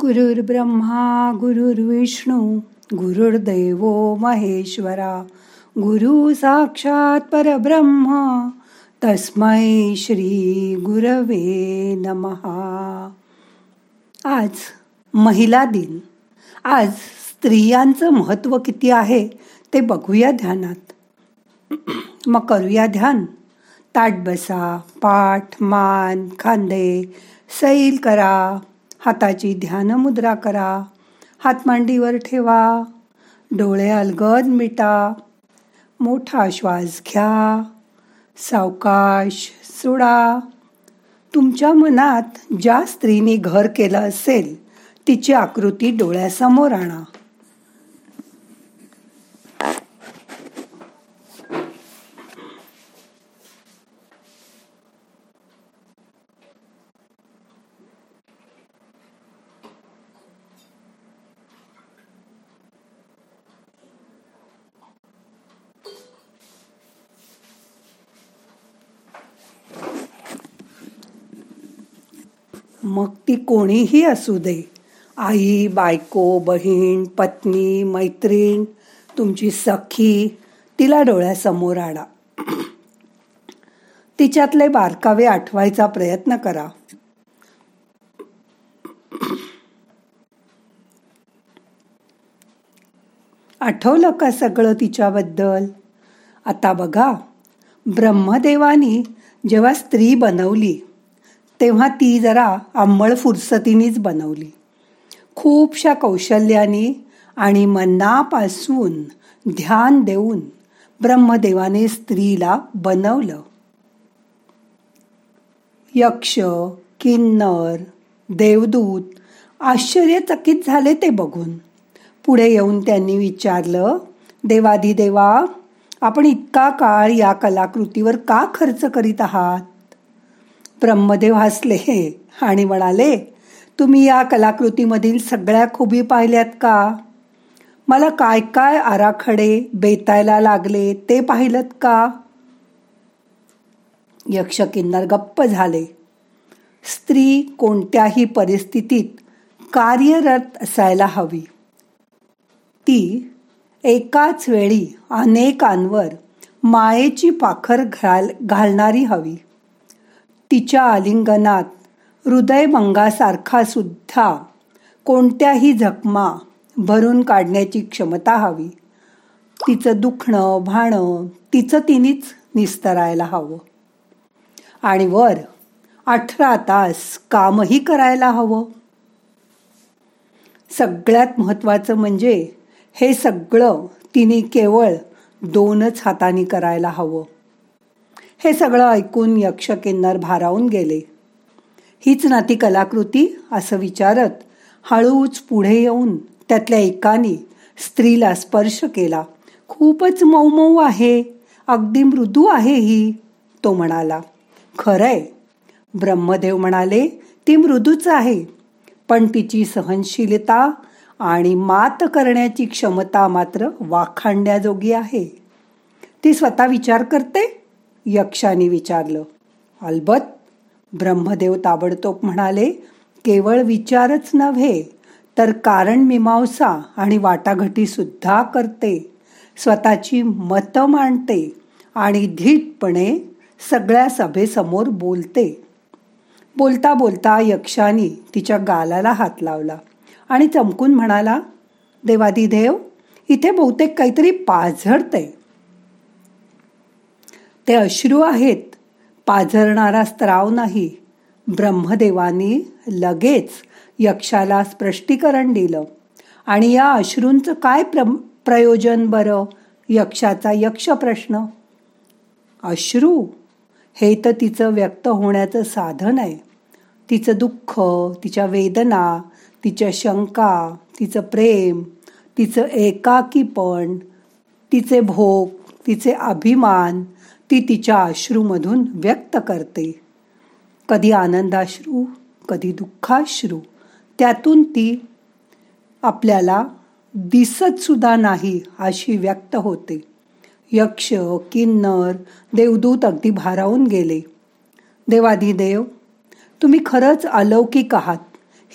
गुरुर्ब्रह्मा गुरुर्विष्णू गुरुर्दैव महेश्वरा गुरु साक्षात परब्रह्म तस्मै श्री गुरवे नमहा. आज महिला दिन. आज स्त्रियांचं महत्त्व किती आहे ते बघूया ध्यानात. मग करूया ध्यान. ताट बसा पाठ मान खांदे सैल करा. हाताची ध्यान मुद्रा करा. हात मांडीवर ठेवा. डोळे अलगद मिटा. मोठा श्वास घ्या. सावकाश सोडा. तुमच्या मनात ज्या स्त्रीने घर केलं असेल तिची आकृती डोळ्यासमोर आणा. मग ती कोणीही असू दे. आई बायको बहीण पत्नी मैत्रीण तुमची सखी तिला डोळ्यासमोर आणा. तिच्यातले बारकावे आठवायचा प्रयत्न करा. आठवलं का सगळं तिच्याबद्दल? आता बघा ब्रह्मदेवानी जेव्हा स्त्री बनवली तेव्हा ती जरा आंबळ फुरसतीनीच बनवली. खूपशा कौशल्यानी आणि मनापासून ध्यान देऊन ब्रह्मदेवाने स्त्रीला बनवलं. यक्ष किन्नर देवदूत आश्चर्यचकित झाले ते बघून. पुढे येऊन त्यांनी विचारलं देवाधिदेवा आपण इतका काळ या कलाकृतीवर का खर्च करीत आहात? ब्रह्मदेव हसले. आणि म्हणाले तुम्ही या कलाकृतीमधील सगळ्या खुबी पाहिल्यात का? मला काय काय आराखडे बेतायला लागले ते पाहिलत का? यक्ष किन्नर गप्प झाले. स्त्री कोणत्याही परिस्थितीत कार्यरत असायला हवी. ती एकाच वेळी अनेकांवर मायेची पाखर घाल घालणारी हवी. तिच्या आलिंगनात हृदयभंगासारखा सुद्धा कोणत्याही जखमा भरून काढण्याची क्षमता हवी. तिचं दुखणं भाणं तिचं तिनेच निस्तरायला हवं. आणि वर अठरा तास कामही करायला हवं. सगळ्यात महत्वाचं म्हणजे हे सगळं तिने केवळ दोनच हाताने करायला हवं. हे सगळं ऐकून यक्ष किन्नर भारावून गेले. हीच ना ती कलाकृती असं विचारत हळूच पुढे येऊन त्यातल्या एकाने स्त्रीला स्पर्श केला. खूपच मऊमऊ आहे अगदी मृदू आहे ही तो म्हणाला. खरंय. ब्रह्मदेव म्हणाले ती मृदूच आहे पण तिची सहनशीलता आणि मात करण्याची क्षमता मात्र वाखाणण्याजोगी आहे. ती स्वतः विचार करते? यक्षाने विचारलं अलबत ब्रह्मदेव ताबडतोब म्हणाले केवळ विचारच नव्हे तर कारण मीमांसा आणि वाटाघटी सुद्धा करते स्वतःची मतं मांडते आणि धीटपणे सगळ्या सभेसमोर बोलते. बोलता बोलता यक्षानी तिच्या गालाला हात लावला आणि चमकून म्हणाला देवादिदेव इथे बहुतेक काहीतरी पाझरते ते अश्रू आहेत. पाझरणारा स्त्राव नाही. ब्रह्मदेवानी लगेच यक्षाला स्पष्टीकरण दिलं. आणि या अश्रूंचं काय प्र प्रयोजन बरं? यक्षाचा यक्ष प्रश्न. अश्रू? हे तर तिचं व्यक्त होण्याचं साधन आहे. तिचं दुःख तिच्या वेदना तिच्या शंका तिचं प्रेम तिचं एकाकीपण तिचे भोग तिचे अभिमान ती तिच्या अश्रूमधून व्यक्त करते. कधी आनंदाश्रू कधी दुःखाश्रू त्यातून ती आपल्याला दिसत सुद्धा नाही अशी व्यक्त होते. यक्ष किन्नर देवदूत अगदी भारावून गेले. देवाधिदेव तुम्ही खरंच अलौकिक आहात.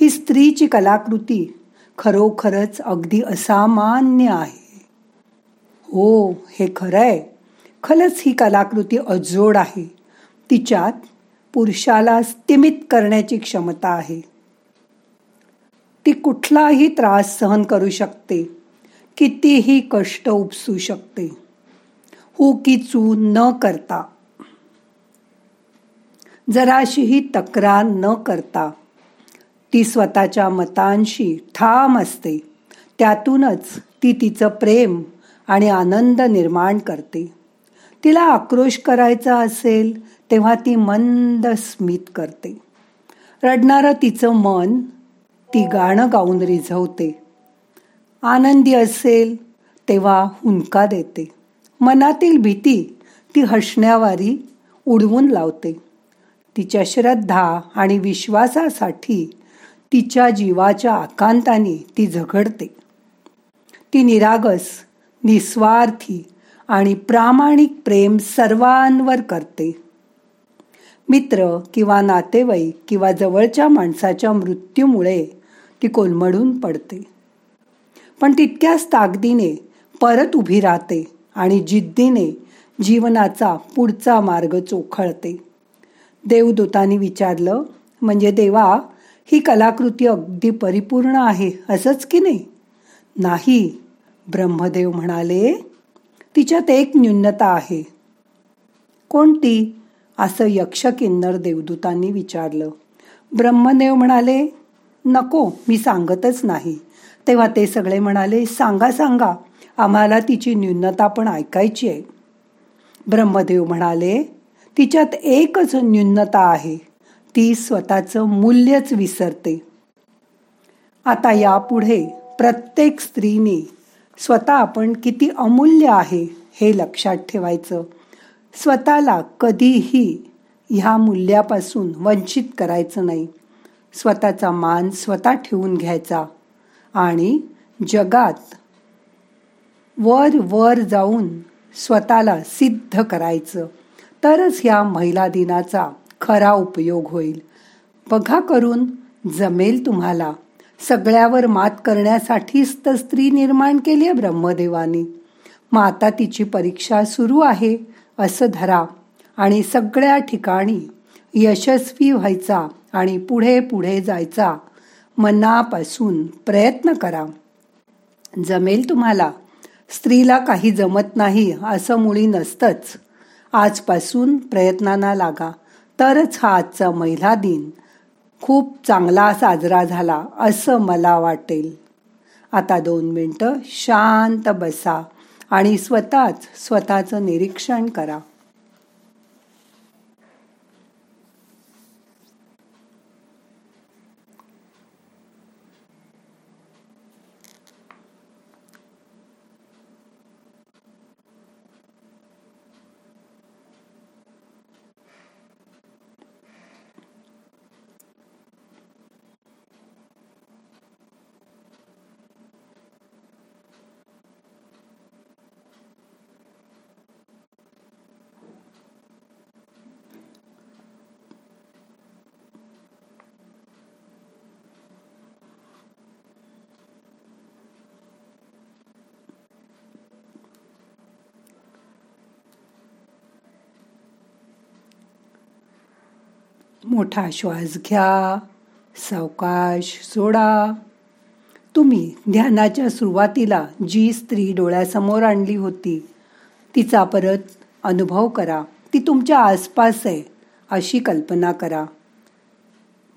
ही स्त्रीची कलाकृती खरोखरच अगदी असामान्य आहे. हो हे खरं आहे खरंच ही कलाकृती अजोड आहे. तिच्यात पुरुषाला स्तिमित करण्याची क्षमता आहे. ती कुठलाही त्रास सहन करू शकते. कितीही कष्ट उपसू शकते. हो की चू न करता. जराशीही तक्रार न करता. ती स्वतःच्या मतांशी ठाम असते. त्यातूनच ती तिचं प्रेम आणि आनंद निर्माण करते. तिला आक्रोश करायचा असेल तेव्हा ती मंद स्मित करते. रडणारं तिचं मन ती गाणं गाऊन रिझवते. आनंदी असेल तेव्हा हुंका देते. मनातील भीती ती हसण्यावारी उडवून लावते. तिच्या श्रद्धा आणि विश्वासासाठी तिच्या जीवाच्या आकांताने ती झगडते. ती निरागस निस्वार्थी आणि प्रामाणिक प्रेम सर्वांवर करते. मित्र किंवा नातेवाईक किंवा जवळच्या माणसाच्या मृत्यूमुळे ती कोलमडून पडते. पण तितक्याच ताकदीने परत उभी राहते आणि जिद्दीने जीवनाचा पुढचा मार्ग चोखळते. देवदूतांनी विचारलं म्हणजे देवा ही कलाकृती अगदी परिपूर्ण आहे असंच की नाही? नाही ब्रह्मदेव म्हणाले तिच्यात एक न्यूनता आहे. कोणती? असं यक्ष किन्नर देवदूतांनी विचारलं. ब्रह्मदेव म्हणाले नको मी सांगतच नाही. तेव्हा ते सगळे म्हणाले सांगा सांगा आम्हाला तिची न्यूनता पण ऐकायची आहे. ब्रह्मदेव म्हणाले तिच्यात एकच न्यूनता आहे. ती स्वतःचं मूल्यच विसरते. आता यापुढे प्रत्येक स्त्रीने स्वतः आपण किती अमूल्य आहे हे लक्षात ठेवायचं. स्वतःला कधीही ह्या मूल्यापासून वंचित करायचं नाही. स्वतःचा मान स्वतः ठेवून घ्यायचा आणि जगात वर वर जाऊन स्वतःला सिद्ध करायचं. तरच ह्या महिला दिनाचा खरा उपयोग होईल. बघा करून जमेल तुम्हाला. सगळ्यावर मात करण्यासाठीच तर स्त्री निर्माण केली आहे ब्रह्मदेवानी. मग आता तिची परीक्षा सुरू आहे असं धरा. आणि सगळ्या ठिकाणी यशस्वी व्हायचा आणि पुढे पुढे जायचा मनापासून प्रयत्न करा. जमेल तुम्हाला. स्त्रीला काही जमत नाही असं मुळी नसतंच. आजपासून प्रयत्नांना लागा. तरच हा आजचा महिला दिन खूप चांगला साजरा झाला असं मला वाटेल. आता दोन मिनटं शांत बसा आणि स्वतःच स्वतःचं निरीक्षण करा. मोठा श्वास घ्या सावकाश सोडा. तुम्ही ध्यानाच्या सुरुवातीला जी स्त्री डोळ्यासमोर आणली होती तिचा परत अनुभव करा. ती तुमच्या आसपास आहे अशी कल्पना करा.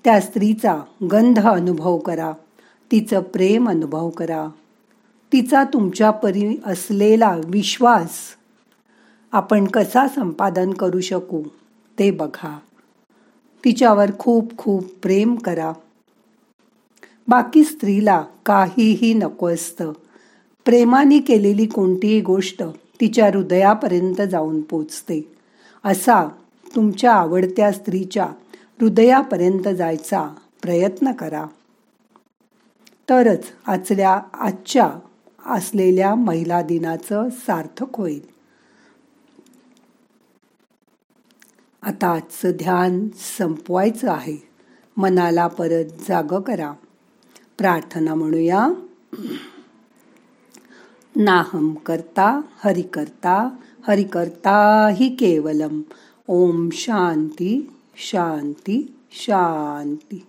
त्या स्त्रीचा गंध अनुभव करा. तिचं प्रेम अनुभव करा. तिचा तुमच्या परी असलेला विश्वास आपण कसा संपादन करू शकू ते बघा. तिच्यावर खूप खूप प्रेम करा. बाकी स्त्रीला काहीही नको असतं. प्रेमाने केलेली कोणतीही गोष्ट तिच्या हृदयापर्यंत जाऊन पोचते. असा तुमच्या आवडत्या स्त्रीच्या हृदयापर्यंत जायचा प्रयत्न करा. तरच आचल्या आजच्या असलेल्या महिला दिनाचं सार्थक होईल. आता आजचं ध्यान संपवायचं आहे. मनाला परत जाग करा. प्रार्थना म्हणूया. नाहम करता हरि करता हरि करता हि केवलम. ओम शांती शांती शांती.